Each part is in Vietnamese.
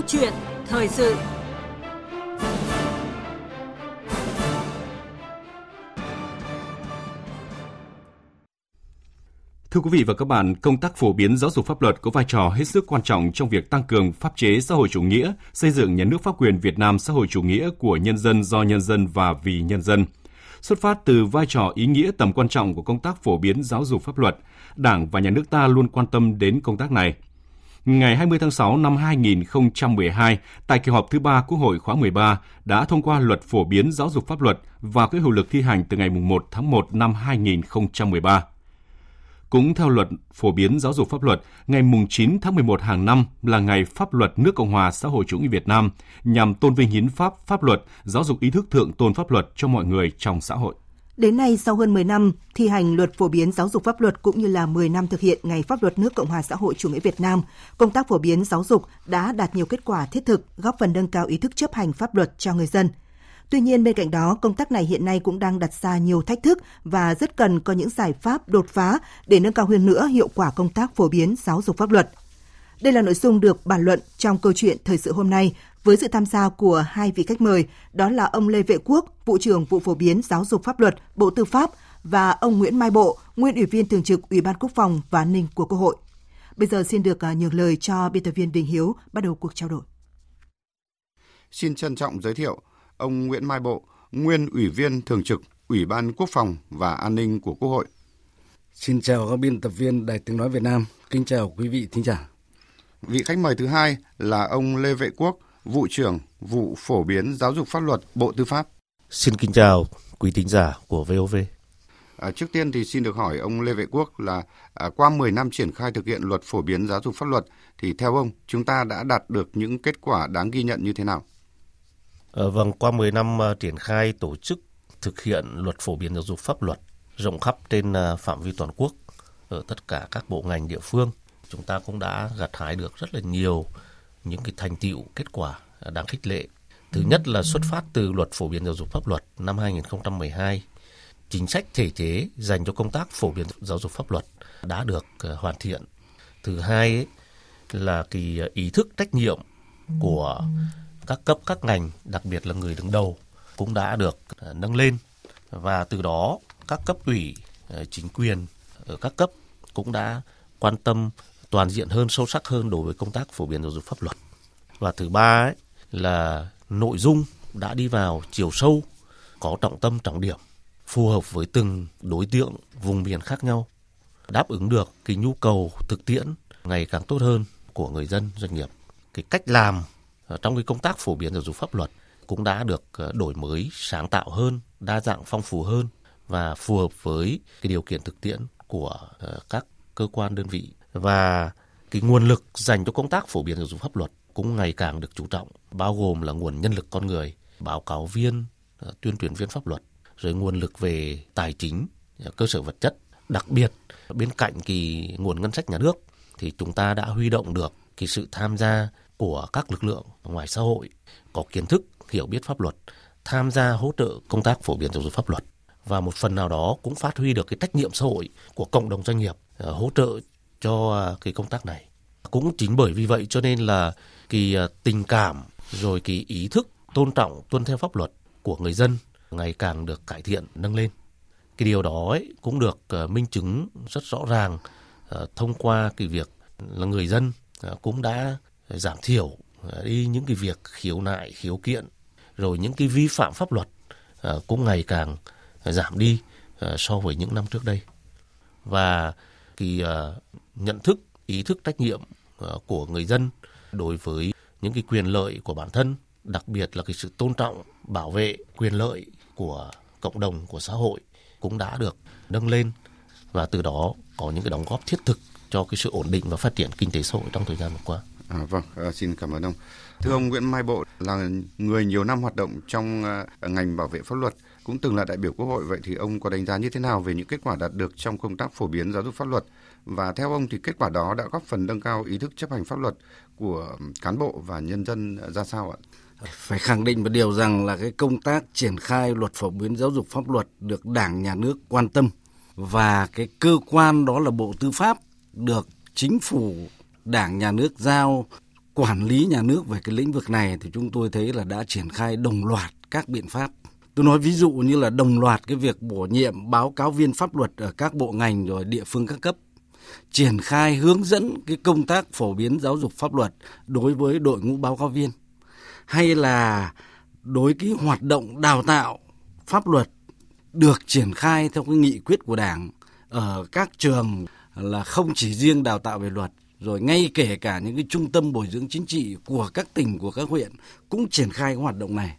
Câu chuyện thời sự Thưa quý vị và các bạn, công tác phổ biến giáo dục pháp luật có vai trò hết sức quan trọng trong việc tăng cường pháp chế xã hội chủ nghĩa, xây dựng nhà nước pháp quyền Việt Nam xã hội chủ nghĩa của nhân dân do nhân dân và vì nhân dân. Xuất phát từ vai trò ý nghĩa tầm quan trọng của công tác phổ biến giáo dục pháp luật, Đảng và nhà nước ta luôn quan tâm đến công tác này. Ngày 20 tháng 6 năm 2012, tại kỳ họp thứ ba Quốc hội khóa 13 đã thông qua luật phổ biến giáo dục pháp luật và có hiệu lực thi hành từ ngày 1 tháng 1 năm 2013. Cũng theo luật phổ biến giáo dục pháp luật, ngày 9 tháng 11 hàng năm là ngày pháp luật nước Cộng hòa xã hội chủ nghĩa Việt Nam nhằm tôn vinh hiến pháp, pháp luật, giáo dục ý thức thượng tôn pháp luật cho mọi người trong xã hội. Đến nay, sau hơn 10 năm thi hành luật phổ biến giáo dục pháp luật cũng như là 10 năm thực hiện ngày pháp luật nước Cộng hòa xã hội chủ nghĩa Việt Nam, công tác phổ biến giáo dục đã đạt nhiều kết quả thiết thực, góp phần nâng cao ý thức chấp hành pháp luật cho người dân – Tuy nhiên bên cạnh đó, công tác này hiện nay cũng đang đặt ra nhiều thách thức và rất cần có những giải pháp đột phá để nâng cao hơn nữa hiệu quả công tác phổ biến giáo dục pháp luật. Đây là nội dung được bàn luận trong câu chuyện thời sự hôm nay với sự tham gia của hai vị khách mời, đó là ông Lê Vệ Quốc, vụ trưởng vụ phổ biến giáo dục pháp luật, Bộ Tư pháp và ông Nguyễn Mai Bộ, nguyên ủy viên thường trực Ủy ban Quốc phòng và An ninh của Quốc hội. Bây giờ xin được à, nhường lời cho biên tập viên Đình Hiếu bắt đầu cuộc trao đổi. Xin trân trọng giới thiệu ông Nguyễn Mai Bộ, nguyên Ủy viên Thường trực Ủy ban Quốc phòng và An ninh của Quốc hội. Xin chào các biên tập viên Đài Tiếng Nói Việt Nam. Kính chào quý vị thính giả. Vị khách mời thứ hai là ông Lê Vệ Quốc, vụ trưởng vụ phổ biến giáo dục pháp luật Bộ Tư pháp. Xin kính chào quý thính giả của VOV. À, trước tiên thì xin được hỏi ông Lê Vệ Quốc là à, qua 10 năm triển khai thực hiện luật phổ biến giáo dục pháp luật thì theo ông chúng ta đã đạt được những kết quả đáng ghi nhận như thế nào? Ờ, vâng, qua 10 năm uh, triển khai tổ chức thực hiện luật phổ biến giáo dục pháp luật rộng khắp trên uh, phạm vi toàn quốc ở tất cả các bộ ngành địa phương, chúng ta cũng đã gặt hái được rất là nhiều những cái thành tựu kết quả đáng khích lệ. Thứ nhất là xuất phát từ luật phổ biến giáo dục pháp luật năm 2012, chính sách thể chế dành cho công tác phổ biến giáo dục pháp luật đã được ờ, hoàn thiện. Thứ hai ấy, là cái ý thức trách nhiệm của các cấp các ngành, đặc biệt là người đứng đầu cũng đã được ờ, nâng lên và từ đó các cấp ủy ờ, chính quyền ở các cấp cũng đã quan tâm toàn diện hơn, sâu sắc hơn đối với công tác phổ biến giáo dục pháp luật. Và thứ ba ấy, là nội dung đã đi vào chiều sâu, có trọng tâm trọng điểm, phù hợp với từng đối tượng vùng miền khác nhau, đáp ứng được cái nhu cầu thực tiễn ngày càng tốt hơn của người dân doanh nghiệp. Cái cách làm trong cái công tác phổ biến giáo dục pháp luật cũng đã được ờ, đổi mới sáng tạo hơn, đa dạng phong phú hơn và phù hợp với cái điều kiện thực tiễn của ờ, các cơ quan đơn vị và cái nguồn lực dành cho công tác phổ biến giáo dục pháp luật cũng ngày càng được chú trọng, bao gồm là nguồn nhân lực con người, báo cáo viên, ờ, tuyên truyền viên pháp luật, rồi nguồn lực về tài chính, ờ, cơ sở vật chất. Đặc biệt bên cạnh kỳ nguồn ngân sách nhà nước thì chúng ta đã huy động được cái sự tham gia của các lực lượng ngoài xã hội có kiến thức, hiểu biết pháp luật, tham gia hỗ trợ công tác phổ biến giáo dục pháp luật và một phần nào đó cũng phát huy được cái trách nhiệm xã hội của cộng đồng doanh nghiệp ờ, hỗ trợ cho à, cái công tác này. Cũng chính bởi vì vậy cho nên là cái à, tình cảm rồi cái ý thức tôn trọng, tuân theo pháp luật của người dân ngày càng được cải thiện, nâng lên. Cái điều đó ấy cũng được à, minh chứng rất rõ ràng thông qua cái việc là người dân cũng đã giảm thiểu đi những cái việc khiếu nại, khiếu kiện, rồi những cái vi phạm pháp luật cũng ngày càng giảm đi so với những năm trước đây và cái ờ, nhận thức ý thức trách nhiệm ờ, của người dân đối với những cái quyền lợi của bản thân đặc biệt là cái sự tôn trọng bảo vệ quyền lợi của cộng đồng của xã hội cũng đã được nâng lên và từ đó có những cái đóng góp thiết thực cho cái sự ổn định và phát triển kinh tế xã hội trong thời gian vừa qua. À, vâng, à, xin cảm ơn ông. Thưa ông Nguyễn Mai Bộ là người nhiều năm hoạt động trong à, ngành bảo vệ pháp luật, cũng từng là đại biểu Quốc hội. Vậy thì ông có đánh giá như thế nào về những kết quả đạt được trong công tác phổ biến giáo dục pháp luật? Và theo ông thì kết quả đó đã góp phần nâng cao ý thức chấp hành pháp luật của cán bộ và nhân dân ờ, ra sao ạ? Phải khẳng định một điều rằng là cái công tác triển khai luật phổ biến giáo dục pháp luật được Đảng, Nhà nước quan tâm và cái cơ quan đó là Bộ Tư pháp được chính phủ Đảng nhà nước giao quản lý nhà nước về cái lĩnh vực này thì chúng tôi thấy là đã triển khai đồng loạt các biện pháp Tôi nói ví dụ như là đồng loạt cái việc bổ nhiệm báo cáo viên pháp luật ở các bộ ngành rồi địa phương các cấp, triển khai hướng dẫn cái công tác phổ biến giáo dục pháp luật đối với đội ngũ báo cáo viên hay là đối cái hoạt động đào tạo pháp luật được triển khai theo cái nghị quyết của Đảng ở các trường là không chỉ riêng đào tạo về luật rồi ngay kể cả những cái trung tâm bồi dưỡng chính trị của các tỉnh của các huyện cũng triển khai cái hoạt động này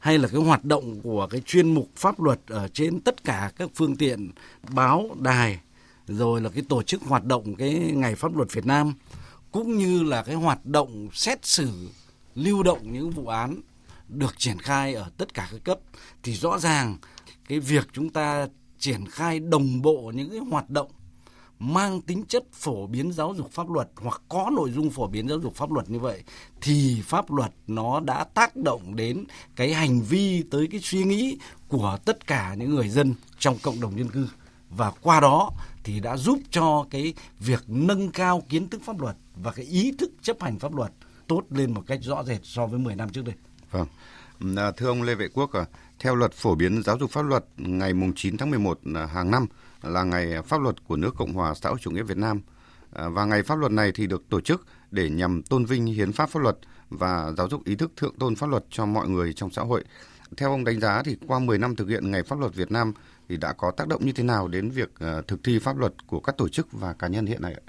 hay là cái hoạt động của cái chuyên mục pháp luật ở trên tất cả các phương tiện báo đài, rồi là cái tổ chức hoạt động cái ngày pháp luật Việt Nam, cũng như là cái hoạt động xét xử, lưu động những vụ án được triển khai ở tất cả các cấp, thì rõ ràng cái việc chúng ta triển khai đồng bộ những cái hoạt động mang tính chất phổ biến giáo dục pháp luật hoặc có nội dung phổ biến giáo dục pháp luật như vậy, thì pháp luật nó đã tác động đến cái hành vi tới cái suy nghĩ của tất cả những người dân trong cộng đồng dân cư và qua đó thì đã giúp cho cái việc nâng cao kiến thức pháp luật và cái ý thức chấp hành pháp luật tốt lên một cách rõ rệt so với 10 năm trước đây. Vâng. À, thưa ông Lê Vệ Quốc, à, theo luật phổ biến giáo dục pháp luật ngày 9 tháng 11 à, hàng năm là ngày pháp luật của nước Cộng hòa xã hội chủ nghĩa Việt Nam. Và ngày pháp luật này thì được tổ chức để nhằm tôn vinh hiến pháp pháp luật và giáo dục ý thức thượng tôn pháp luật cho mọi người trong xã hội. Theo ông đánh giá thì qua 10 năm thực hiện ngày pháp luật Việt Nam thì đã có tác động như thế nào đến việc thực thi pháp luật của các tổ chức và cá nhân hiện nay ạ?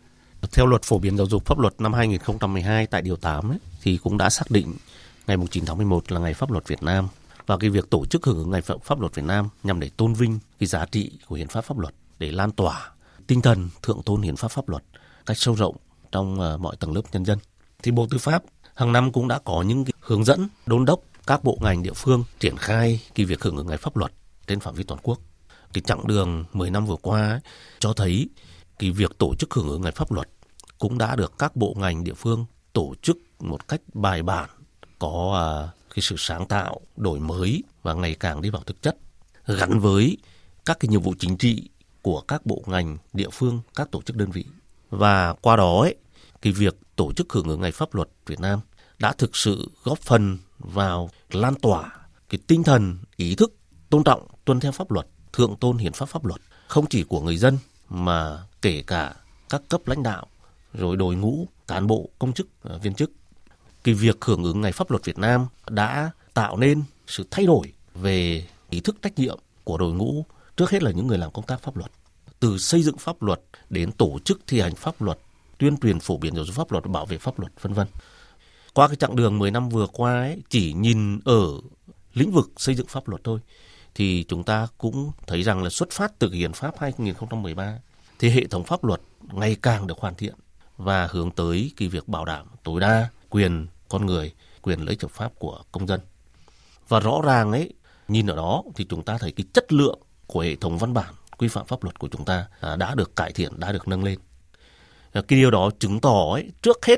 Theo luật phổ biến giáo dục pháp luật năm 2012 tại điều 8 ấy, thì cũng đã xác định ngày 9 tháng 11 là ngày pháp luật Việt Nam và cái việc tổ chức hưởng ứng ngày pháp luật Việt Nam nhằm để tôn vinh cái giá trị của hiến pháp pháp luật để lan tỏa tinh thần thượng tôn hiến pháp pháp luật cách sâu rộng trong ờ, mọi tầng lớp nhân dân. Thì Bộ Tư pháp hàng năm cũng đã có những cái hướng dẫn đôn đốc các bộ ngành địa phương triển khai cái việc hưởng ứng ngày pháp luật trên phạm vi toàn quốc. Cái chặng đường 10 năm vừa qua ấy, cho thấy cái việc tổ chức hưởng ứng ngày pháp luật cũng đã được các bộ ngành địa phương tổ chức một cách bài bản, có à, cái sự sáng tạo, đổi mới và ngày càng đi vào thực chất, gắn với các cái nhiệm vụ chính trị của các bộ ngành địa phương, các tổ chức đơn vị. Và qua đó ấy, cái việc tổ chức hưởng ứng ngày pháp luật Việt Nam đã thực sự góp phần vào lan tỏa cái tinh thần ý thức tôn trọng tuân theo pháp luật thượng tôn hiến pháp pháp luật không chỉ của người dân mà kể cả các cấp lãnh đạo rồi đội ngũ cán bộ công chức à, viên chức cái việc hưởng ứng ngày pháp luật Việt Nam đã tạo nên sự thay đổi về ý thức trách nhiệm của đội ngũ trước hết là những người làm công tác pháp luật. Từ xây dựng pháp luật đến tổ chức thi hành pháp luật tuyên truyền phổ biến giáo dục pháp luật bảo vệ pháp luật vân vân. Qua cái chặng đường 10 năm vừa qua ấy, chỉ nhìn ở lĩnh vực xây dựng pháp luật thôi thì chúng ta cũng thấy rằng là xuất phát từ hiến pháp 2013 thì hệ thống pháp luật ngày càng được hoàn thiện và hướng tới cái việc bảo đảm tối đa quyền con người, quyền lợi ích hợp pháp của công dân. Và rõ ràng ấy, nhìn ở đó thì chúng ta thấy cái chất lượng của hệ thống văn bản quy phạm pháp luật của chúng ta à, đã được cải thiện, đã được nâng lên. À, cái điều đó chứng tỏ ấy, trước hết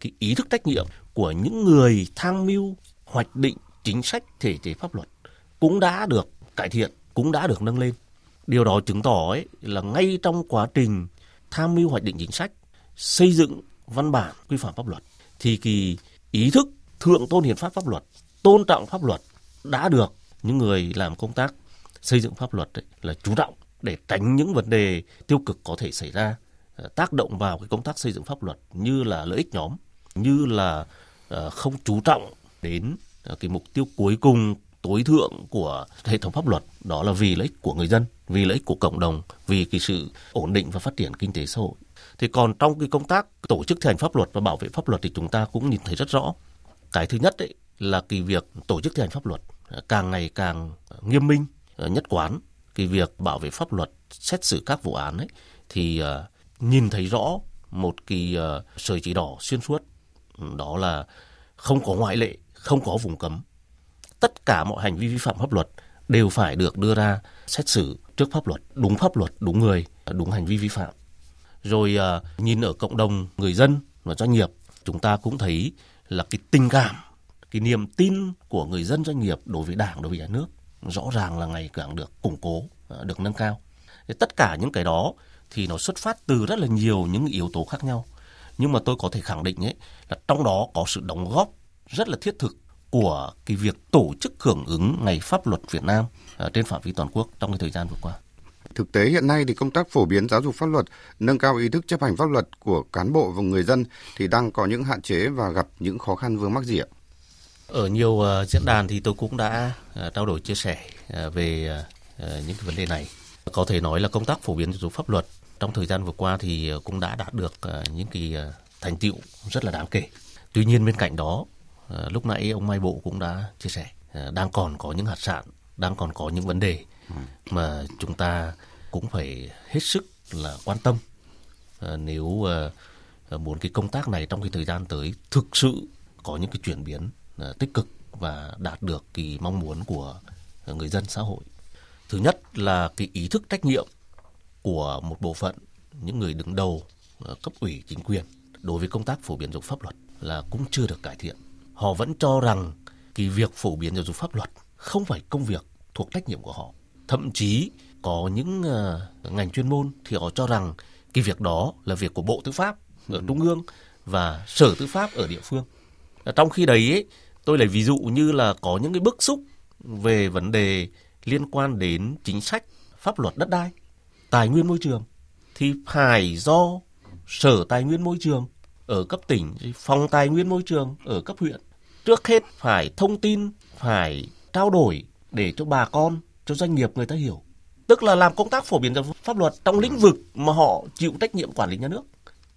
cái ý thức trách nhiệm của những người tham mưu hoạch định chính sách thể chế pháp luật cũng đã được cải thiện, cũng đã được nâng lên. Điều đó chứng tỏ ấy là ngay trong quá trình tham mưu hoạch định chính sách, xây dựng văn bản quy phạm pháp luật thì kỳ ý thức thượng tôn hiến pháp pháp luật, tôn trọng pháp luật đã được những người làm công tác xây dựng pháp luật ấy, là chú trọng để tránh những vấn đề tiêu cực có thể xảy ra ờ, tác động vào cái công tác xây dựng pháp luật như là lợi ích nhóm như là ờ, không chú trọng đến ờ, cái mục tiêu cuối cùng tối thượng của hệ thống pháp luật đó là vì lợi ích của người dân vì lợi ích của cộng đồng, vì cái sự ổn định và phát triển kinh tế xã hội. Thì còn trong cái công tác tổ chức thi hành pháp luật và bảo vệ pháp luật thì chúng ta cũng nhìn thấy rất rõ. Cái thứ nhất đấy là cái việc tổ chức thi hành pháp luật à, càng ngày càng nghiêm minh à, nhất quán. Cái việc bảo vệ pháp luật, xét xử các vụ án ấy thì à, nhìn thấy rõ một cái sợi chỉ đỏ xuyên suốt. Ừ, đó là không có ngoại lệ, không có vùng cấm. Tất cả mọi hành vi vi phạm pháp luật đều phải được đưa ra xét xử trước pháp luật, đúng pháp luật, đúng người, đúng hành vi vi phạm. Rồi à, nhìn ở cộng đồng người dân và doanh nghiệp, chúng ta cũng thấy là cái tình cảm, cái niềm tin của người dân doanh nghiệp đối với Đảng, đối với nhà nước rõ ràng là ngày càng được củng cố, à, được nâng cao. Tất cả những cái đó thì nó xuất phát từ rất là nhiều những yếu tố khác nhau nhưng mà tôi có thể khẳng định ấy là trong đó có sự đóng góp rất là thiết thực của cái việc tổ chức hưởng ứng ngày pháp luật Việt Nam ở trên phạm vi toàn quốc trong cái thời gian vừa qua. Thực tế hiện nay thì công tác phổ biến giáo dục pháp luật, nâng cao ý thức chấp hành pháp luật của cán bộ và người dân thì đang có những hạn chế và gặp những khó khăn vướng mắc gì ạ? Ở nhiều uh, diễn đàn thì tôi cũng đã uh, trao đổi chia sẻ uh, về uh, những cái vấn đề này. Có thể nói là công tác phổ biến giáo dục pháp luật trong thời gian vừa qua thì cũng đã đạt được uh, những cái thành tựu rất là đáng kể. Tuy nhiên bên cạnh đó, lúc nãy ông Mai Bộ cũng đã chia sẻ, uh, đang còn có những hạt sạn, đang còn có những vấn đề mà chúng ta cũng phải hết sức là quan tâm à, nếu muốn cái công tác này trong cái thời gian tới thực sự có những cái chuyển biến tích cực và đạt được cái mong muốn của người dân xã hội. Thứ nhất là cái ý thức trách nhiệm của một bộ phận những người đứng đầu cấp ủy chính quyền đối với công tác phổ biến giáo dục pháp luật là cũng chưa được cải thiện. Họ vẫn cho rằng cái việc phổ biến giáo dục pháp luật không phải công việc thuộc trách nhiệm của họ thậm chí có những uh, ngành chuyên môn thì họ cho rằng cái việc đó là việc của Bộ Tư pháp ở Trung ương và Sở Tư pháp ở địa phương. Trong khi đấy ấy, tôi lấy ví dụ như là có những cái bức xúc về vấn đề liên quan đến chính sách pháp luật đất đai, tài nguyên môi trường thì phải do Sở Tài nguyên Môi trường ở cấp tỉnh, Phòng Tài nguyên Môi trường ở cấp huyện. Trước hết phải thông tin, phải trao đổi để cho bà con cho doanh nghiệp người ta hiểu. Tức là làm công tác phổ biến pháp luật trong lĩnh vực mà họ chịu trách nhiệm quản lý nhà nước.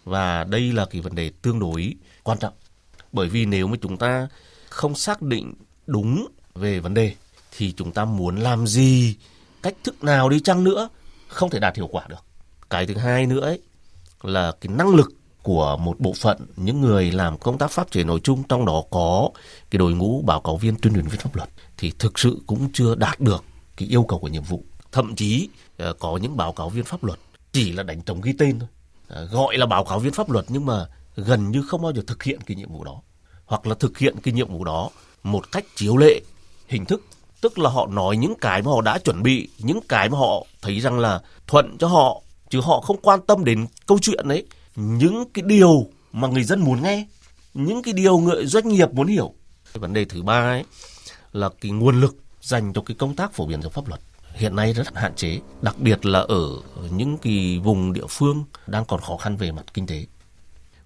Và đây là cái vấn đề tương đối quan trọng. Bởi vì nếu mà chúng ta không xác định đúng về vấn đề thì chúng ta muốn làm gì cách thức nào đi chăng nữa không thể đạt hiệu quả được. Cái thứ hai nữa ấy là cái năng lực của một bộ phận những người làm công tác pháp chế nói chung trong đó có cái đội ngũ báo cáo viên tuyên truyền viên pháp luật thì thực sự cũng chưa đạt được cái yêu cầu của nhiệm vụ. Thậm chí ờ, có những báo cáo viên pháp luật chỉ là đánh trống ghi tên thôi. Ờ, gọi là báo cáo viên pháp luật nhưng mà gần như không bao giờ thực hiện cái nhiệm vụ đó. Hoặc là thực hiện cái nhiệm vụ đó một cách chiếu lệ, hình thức. Tức là họ nói những cái mà họ đã chuẩn bị, những cái mà họ thấy rằng là thuận cho họ, chứ họ không quan tâm đến câu chuyện ấy những cái điều mà người dân muốn nghe những cái điều người doanh nghiệp muốn hiểu cái vấn đề thứ ba ấy là cái nguồn lực dành cho cái công tác phổ biến giáo pháp luật hiện nay rất hạn chế, đặc biệt là ở những cái vùng địa phương đang còn khó khăn về mặt kinh tế.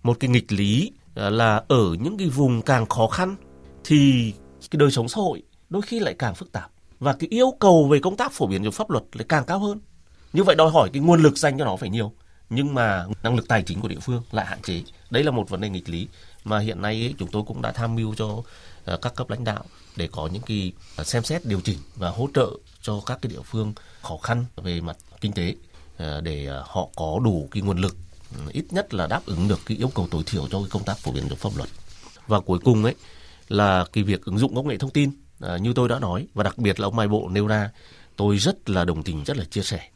Một cái nghịch lý à, là ở những cái vùng càng khó khăn thì cái đời sống xã hội đôi khi lại càng phức tạp và cái yêu cầu về công tác phổ biến giáo pháp luật lại càng cao hơn. Như vậy đòi hỏi cái nguồn lực dành cho nó phải nhiều, nhưng mà năng lực tài chính của địa phương lại hạn chế. Đấy là một vấn đề nghịch lý mà hiện nay ấy, chúng tôi cũng đã tham mưu cho ờ, các cấp lãnh đạo để có những cái ờ, xem xét điều chỉnh và hỗ trợ cho các cái địa phương khó khăn về mặt kinh tế ờ, để họ có đủ cái nguồn lực ừ, ít nhất là đáp ứng được cái yêu cầu tối thiểu cho cái công tác phổ biến giáo pháp luật và cuối cùng ấy là cái việc ứng dụng công nghệ thông tin như tôi đã nói và đặc biệt là ông Mai Bộ nêu ra tôi rất là đồng tình rất là chia sẻ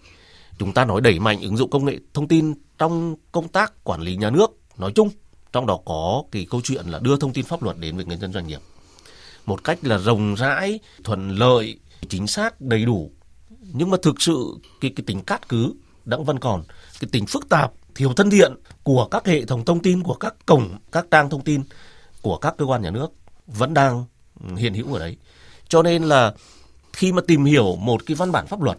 chúng ta nói đẩy mạnh ứng dụng công nghệ thông tin trong công tác quản lý nhà nước nói chung trong đó có cái câu chuyện là đưa thông tin pháp luật đến với người dân doanh nghiệp một cách là rộng rãi, thuận lợi, chính xác, đầy đủ. Nhưng mà thực sự cái cái tính cát cứ vẫn vẫn còn, cái tính phức tạp, thiếu thân thiện của các hệ thống thông tin, của các cổng, các trang thông tin của các cơ quan nhà nước vẫn đang hiện hữu ở đấy. Cho nên là khi mà tìm hiểu một cái văn bản pháp luật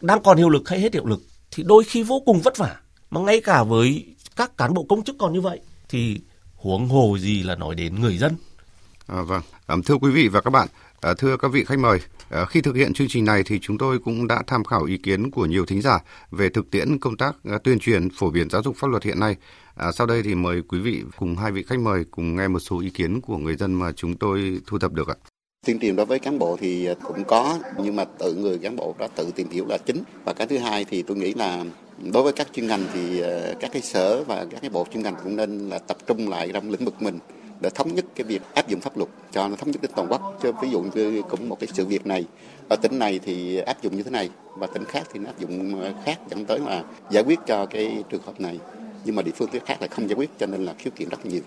đang còn hiệu lực hay hết hiệu lực thì đôi khi vô cùng vất vả. Mà ngay cả với các cán bộ công chức còn như vậy thì huống hồ gì là nói đến người dân À, vâng, à, thưa quý vị và các bạn, à, thưa các vị khách mời, à, khi thực hiện chương trình này thì chúng tôi cũng đã tham khảo ý kiến của nhiều thính giả về thực tiễn công tác à, tuyên truyền phổ biến giáo dục pháp luật hiện nay. À, sau đây thì mời quý vị cùng hai vị khách mời cùng nghe một số ý kiến của người dân mà chúng tôi thu thập được ạ. Tuyên truyền đối với cán bộ thì à, cũng có, nhưng mà tự người cán bộ đó tự tìm hiểu là chính. Và cái thứ hai thì tôi nghĩ là đối với các chuyên ngành thì à, các cái sở và các cái bộ chuyên ngành cũng nên là tập trung lại trong lĩnh vực mình để thống nhất cái việc áp dụng pháp luật cho nó thống nhất đến toàn quốc. Chứ ví dụ như cũng một cái sự việc này ở tỉnh này thì áp dụng như thế này và tỉnh khác thì nó áp dụng à, khác dẫn tới là giải quyết cho cái trường hợp này. Nhưng mà địa phương khác lại không giải quyết cho nên là khiếu kiện rất nhiều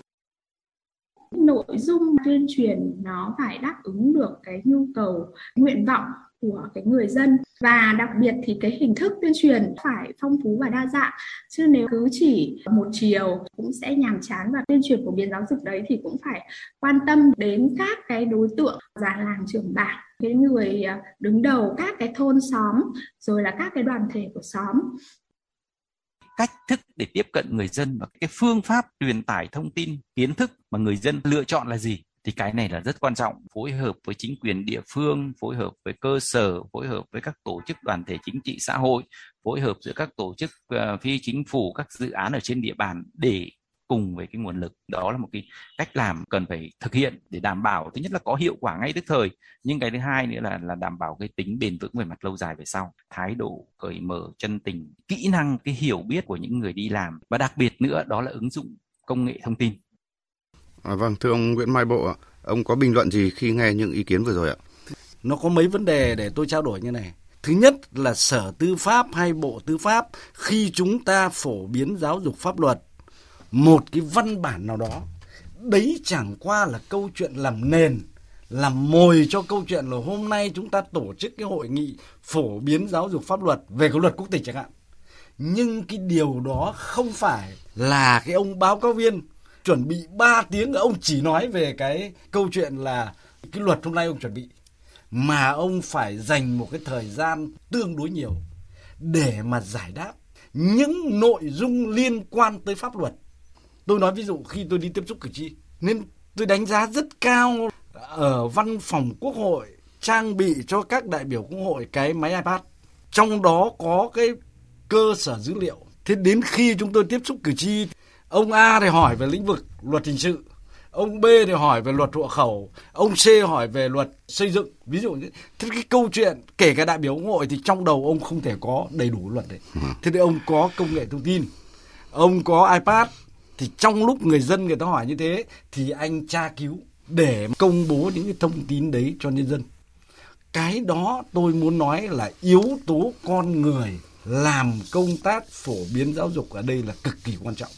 nội dung tuyên truyền nó phải đáp ứng được cái nhu cầu, nguyện vọng của cái người dân. Và đặc biệt thì cái hình thức tuyên truyền phải phong phú và đa dạng, chứ nếu cứ chỉ một chiều cũng sẽ nhàm chán. Và tuyên truyền phổ biến giáo dục đấy thì cũng phải quan tâm đến các cái đối tượng, già làng, trưởng bản, cái người à, đứng đầu các cái thôn xóm, rồi là các cái đoàn thể của xóm cách thức để tiếp cận người dân và cái phương pháp truyền tải thông tin kiến thức mà người dân lựa chọn là gì thì cái này là rất quan trọng. Phối hợp với chính quyền địa phương phối hợp với cơ sở phối hợp với các tổ chức đoàn thể chính trị xã hội phối hợp giữa các tổ chức uh, phi chính phủ các dự án ở trên địa bàn để cùng với cái nguồn lực đó là một cái cách làm cần phải thực hiện để đảm bảo thứ nhất là có hiệu quả ngay tức thời nhưng cái thứ hai nữa là là đảm bảo cái tính bền vững về mặt lâu dài về sau thái độ cởi mở chân tình kỹ năng cái hiểu biết của những người đi làm và đặc biệt nữa đó là ứng dụng công nghệ thông tin À, vâng, thưa ông Nguyễn Mai Bộ, ông có bình luận gì khi nghe những ý kiến vừa rồi ạ? Nó có mấy vấn đề để tôi trao đổi như này. Thứ nhất là Sở Tư pháp hay Bộ Tư pháp khi chúng ta phổ biến giáo dục pháp luật một cái văn bản nào đó, đấy chẳng qua là câu chuyện làm nền, làm mồi cho câu chuyện là hôm nay chúng ta tổ chức cái hội nghị phổ biến giáo dục pháp luật về cái luật quốc tịch chẳng hạn. Nhưng cái điều đó không phải là cái ông báo cáo viên chuẩn bị 3 tiếng ông chỉ nói về cái câu chuyện là cái luật hôm nay ông chuẩn bị mà ông phải dành một cái thời gian tương đối nhiều để mà giải đáp những nội dung liên quan tới pháp luật. Tôi nói ví dụ khi tôi đi tiếp xúc cử tri nên tôi đánh giá rất cao ở văn phòng Quốc hội trang bị cho các đại biểu Quốc hội cái máy iPad. Trong đó có cái cơ sở dữ liệu. Thế đến khi chúng tôi tiếp xúc cử tri Ông A thì hỏi về lĩnh vực luật hình sự, ông B thì hỏi về luật hộ khẩu, ông C hỏi về luật xây dựng. Ví dụ như thế cái câu chuyện kể cả đại biểu quốc hội thì trong đầu ông không thể có đầy đủ luật đấy. Ừ. Thế thì ông có công nghệ thông tin, ông có iPad thì trong lúc người dân người ta hỏi như thế, thì anh tra cứu để công bố những cái thông tin đấy cho nhân dân. Cái đó tôi muốn nói là yếu tố con người làm công tác phổ biến giáo dục ở đây là cực kỳ quan trọng.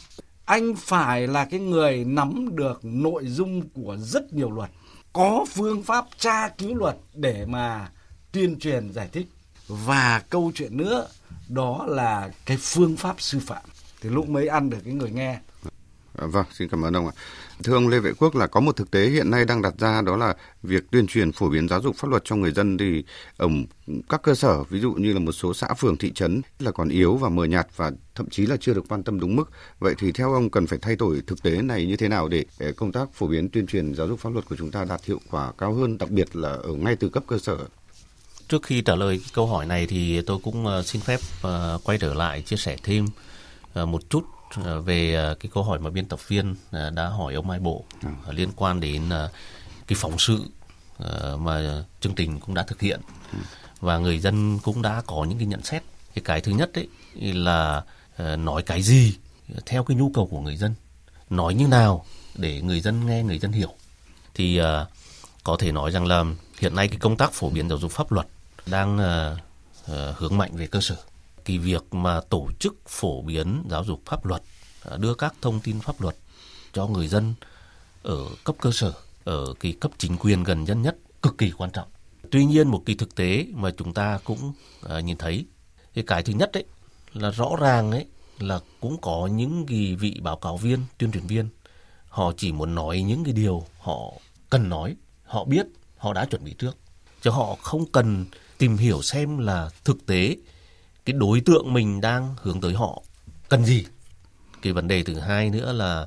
Anh phải là cái người nắm được nội dung của rất nhiều luật, có phương pháp tra cứu luật để mà tuyên truyền giải thích. Và câu chuyện nữa, đó là cái phương pháp sư phạm. Thì lúc mới ăn được cái người nghe À, vâng, xin cảm ơn ông ạ. Thưa ông Lê Vệ Quốc là có một thực tế hiện nay đang đặt ra đó là việc tuyên truyền phổ biến giáo dục pháp luật cho người dân thì ở các cơ sở ví dụ như là một số xã phường thị trấn là còn yếu và mờ nhạt và thậm chí là chưa được quan tâm đúng mức. Vậy thì theo ông cần phải thay đổi thực tế này như thế nào để ờ, công tác phổ biến tuyên truyền giáo dục pháp luật của chúng ta đạt hiệu quả cao hơn đặc biệt là ở ngay từ cấp cơ sở? Trước khi trả lời câu hỏi này thì tôi cũng ờ, xin phép ờ, quay trở lại chia sẻ thêm một chút về ờ, cái câu hỏi mà biên tập viên ờ, đã hỏi ông Mai Bộ ừ. liên quan đến cái phóng sự mà chương trình cũng đã thực hiện ừ. và người dân cũng đã có những cái nhận xét. Thì cái thứ nhất đấy là nói cái gì theo cái nhu cầu của người dân, nói như nào để người dân nghe, người dân hiểu. Thì có thể nói rằng là hiện nay cái công tác phổ biến giáo dục pháp luật đang hướng mạnh về cơ sở thì việc mà tổ chức phổ biến giáo dục pháp luật, đưa các thông tin pháp luật cho người dân ở cấp cơ sở, ở cái cấp chính quyền gần dân nhất cực kỳ quan trọng. Tuy nhiên một cái thực tế mà chúng ta cũng à, nhìn thấy thì cái thứ nhất đấy là rõ ràng ấy, là cũng có những cái vị báo cáo viên, tuyên truyền viên, họ chỉ muốn nói những cái điều họ cần nói, họ biết, họ đã chuẩn bị trước. Chứ họ không cần tìm hiểu xem là thực tế cái đối tượng mình đang hướng tới họ. Cần gì? Cái vấn đề thứ hai nữa là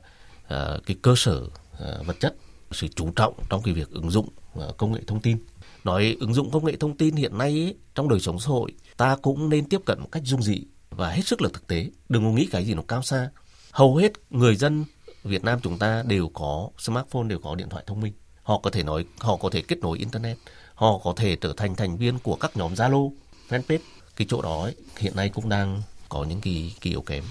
uh, cái cơ sở uh, vật chất sự chú trọng trong cái việc ứng dụng uh, công nghệ thông tin. Nói ứng dụng công nghệ thông tin hiện nay ấy, trong đời sống xã hội ta cũng nên tiếp cận một cách dung dị và hết sức là thực tế. Đừng có nghĩ cái gì nó cao xa. Hầu hết người dân Việt Nam chúng ta đều có smartphone đều có điện thoại thông minh. Họ có thể nói họ có thể kết nối internet. Họ có thể trở thành thành viên của các nhóm Zalo fanpage cái chỗ đó ấy, hiện nay cũng đang có những cái, cái yếu kém.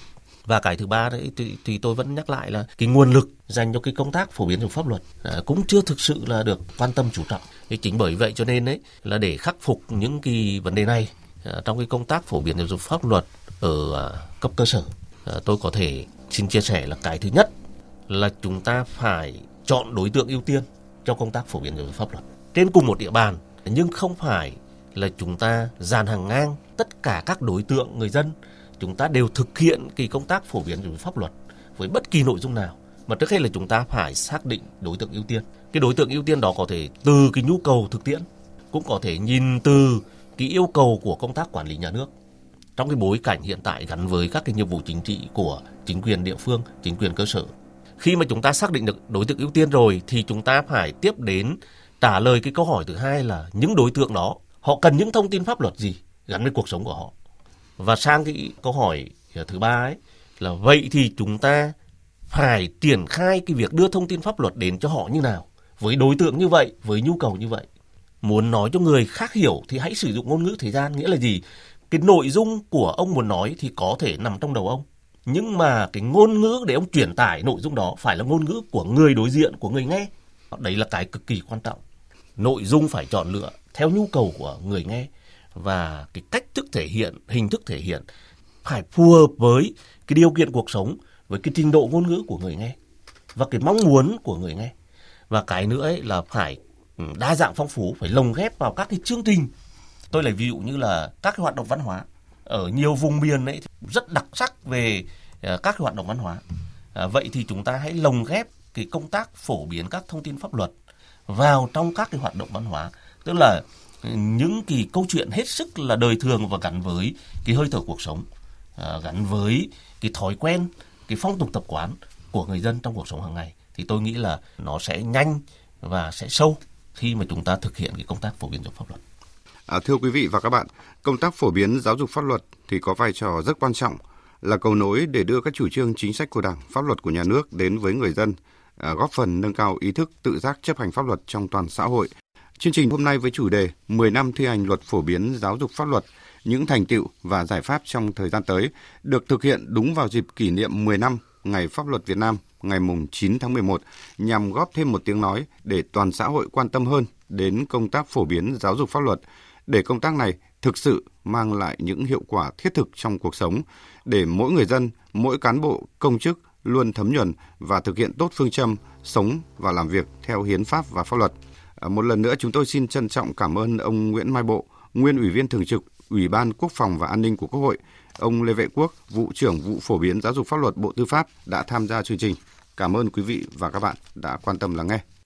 Và cái thứ ba đấy thì, thì tôi vẫn nhắc lại là cái nguồn lực dành cho cái công tác phổ biến giáo pháp luật à, cũng chưa thực sự là được quan tâm chú trọng. Thì chính bởi vậy cho nên đấy là để khắc phục những cái vấn đề này à, trong cái công tác phổ biến giáo dục pháp luật ở à, cấp cơ sở à, tôi có thể xin chia sẻ là cái thứ nhất là chúng ta phải chọn đối tượng ưu tiên cho công tác phổ biến giáo dục pháp luật. Trên cùng một địa bàn nhưng không phải là chúng ta dàn hàng ngang tất cả các đối tượng người dân. Chúng ta đều thực hiện cái công tác phổ biến về pháp luật với bất kỳ nội dung nào. Mà trước hết là chúng ta phải xác định đối tượng ưu tiên. Cái đối tượng ưu tiên đó có thể từ cái nhu cầu thực tiễn cũng có thể nhìn từ cái yêu cầu của công tác quản lý nhà nước. Trong cái bối cảnh hiện tại gắn với các cái nhiệm vụ chính trị của chính quyền địa phương, chính quyền cơ sở. Khi mà chúng ta xác định được đối tượng ưu tiên rồi thì chúng ta phải tiếp đến trả lời cái câu hỏi thứ hai là những đối tượng đó họ cần những thông tin pháp luật gì gắn với cuộc sống của họ. Và sang cái câu hỏi ờ, thứ ba ấy, là vậy thì chúng ta phải triển khai cái việc đưa thông tin pháp luật đến cho họ như nào? Với đối tượng như vậy, với nhu cầu như vậy. Muốn nói cho người khác hiểu thì hãy sử dụng ngôn ngữ thời gian, nghĩa là gì? Cái nội dung của ông muốn nói thì có thể nằm trong đầu ông. Nhưng mà cái ngôn ngữ để ông truyền tải nội dung đó phải là ngôn ngữ của người đối diện, của người nghe. Đấy là cái cực kỳ quan trọng. Nội dung phải chọn lựa theo nhu cầu của người nghe và cái cách thức thể hiện hình thức thể hiện phải phù hợp với cái điều kiện cuộc sống với cái trình độ ngôn ngữ của người nghe và cái mong muốn của người nghe. Và cái nữa ấy là phải ừ, đa dạng phong phú phải lồng ghép vào các cái chương trình. Tôi lấy ví dụ như là các cái hoạt động văn hóa. Ở nhiều vùng miền ấy rất đặc sắc về ờ, các cái hoạt động văn hóa. À, vậy thì chúng ta hãy lồng ghép cái công tác phổ biến các thông tin pháp luật vào trong các cái hoạt động văn hóa tức là những kỳ câu chuyện hết sức là đời thường và gắn với cái hơi thở cuộc sống à, gắn với cái thói quen cái phong tục tập quán của người dân trong cuộc sống hàng ngày thì tôi nghĩ là nó sẽ nhanh và sẽ sâu khi mà chúng ta thực hiện cái công tác phổ biến giáo pháp luật. À, thưa quý vị và các bạn, công tác phổ biến giáo dục pháp luật thì có vai trò rất quan trọng là cầu nối để đưa các chủ trương chính sách của Đảng, pháp luật của nhà nước đến với người dân, à, góp phần nâng cao ý thức tự giác chấp hành pháp luật trong toàn xã hội. Chương trình hôm nay với chủ đề 10 năm thi hành luật phổ biến giáo dục pháp luật, những thành tựu và giải pháp trong thời gian tới được thực hiện đúng vào dịp kỷ niệm 10 năm Ngày Pháp luật Việt Nam ngày 9 tháng 11 nhằm góp thêm một tiếng nói để toàn xã hội quan tâm hơn đến công tác phổ biến giáo dục pháp luật, để công tác này thực sự mang lại những hiệu quả thiết thực trong cuộc sống, để mỗi người dân, mỗi cán bộ, công chức luôn thấm nhuần và thực hiện tốt phương châm sống và làm việc theo hiến pháp và pháp luật. À, một lần nữa chúng tôi xin trân trọng cảm ơn ông Nguyễn Mai Bộ, nguyên ủy viên thường trực Ủy ban Quốc phòng và An ninh của Quốc hội, ông Lê Vệ Quốc, vụ trưởng vụ phổ biến giáo dục pháp luật Bộ Tư pháp đã tham gia chương trình. Cảm ơn quý vị và các bạn đã quan tâm lắng nghe.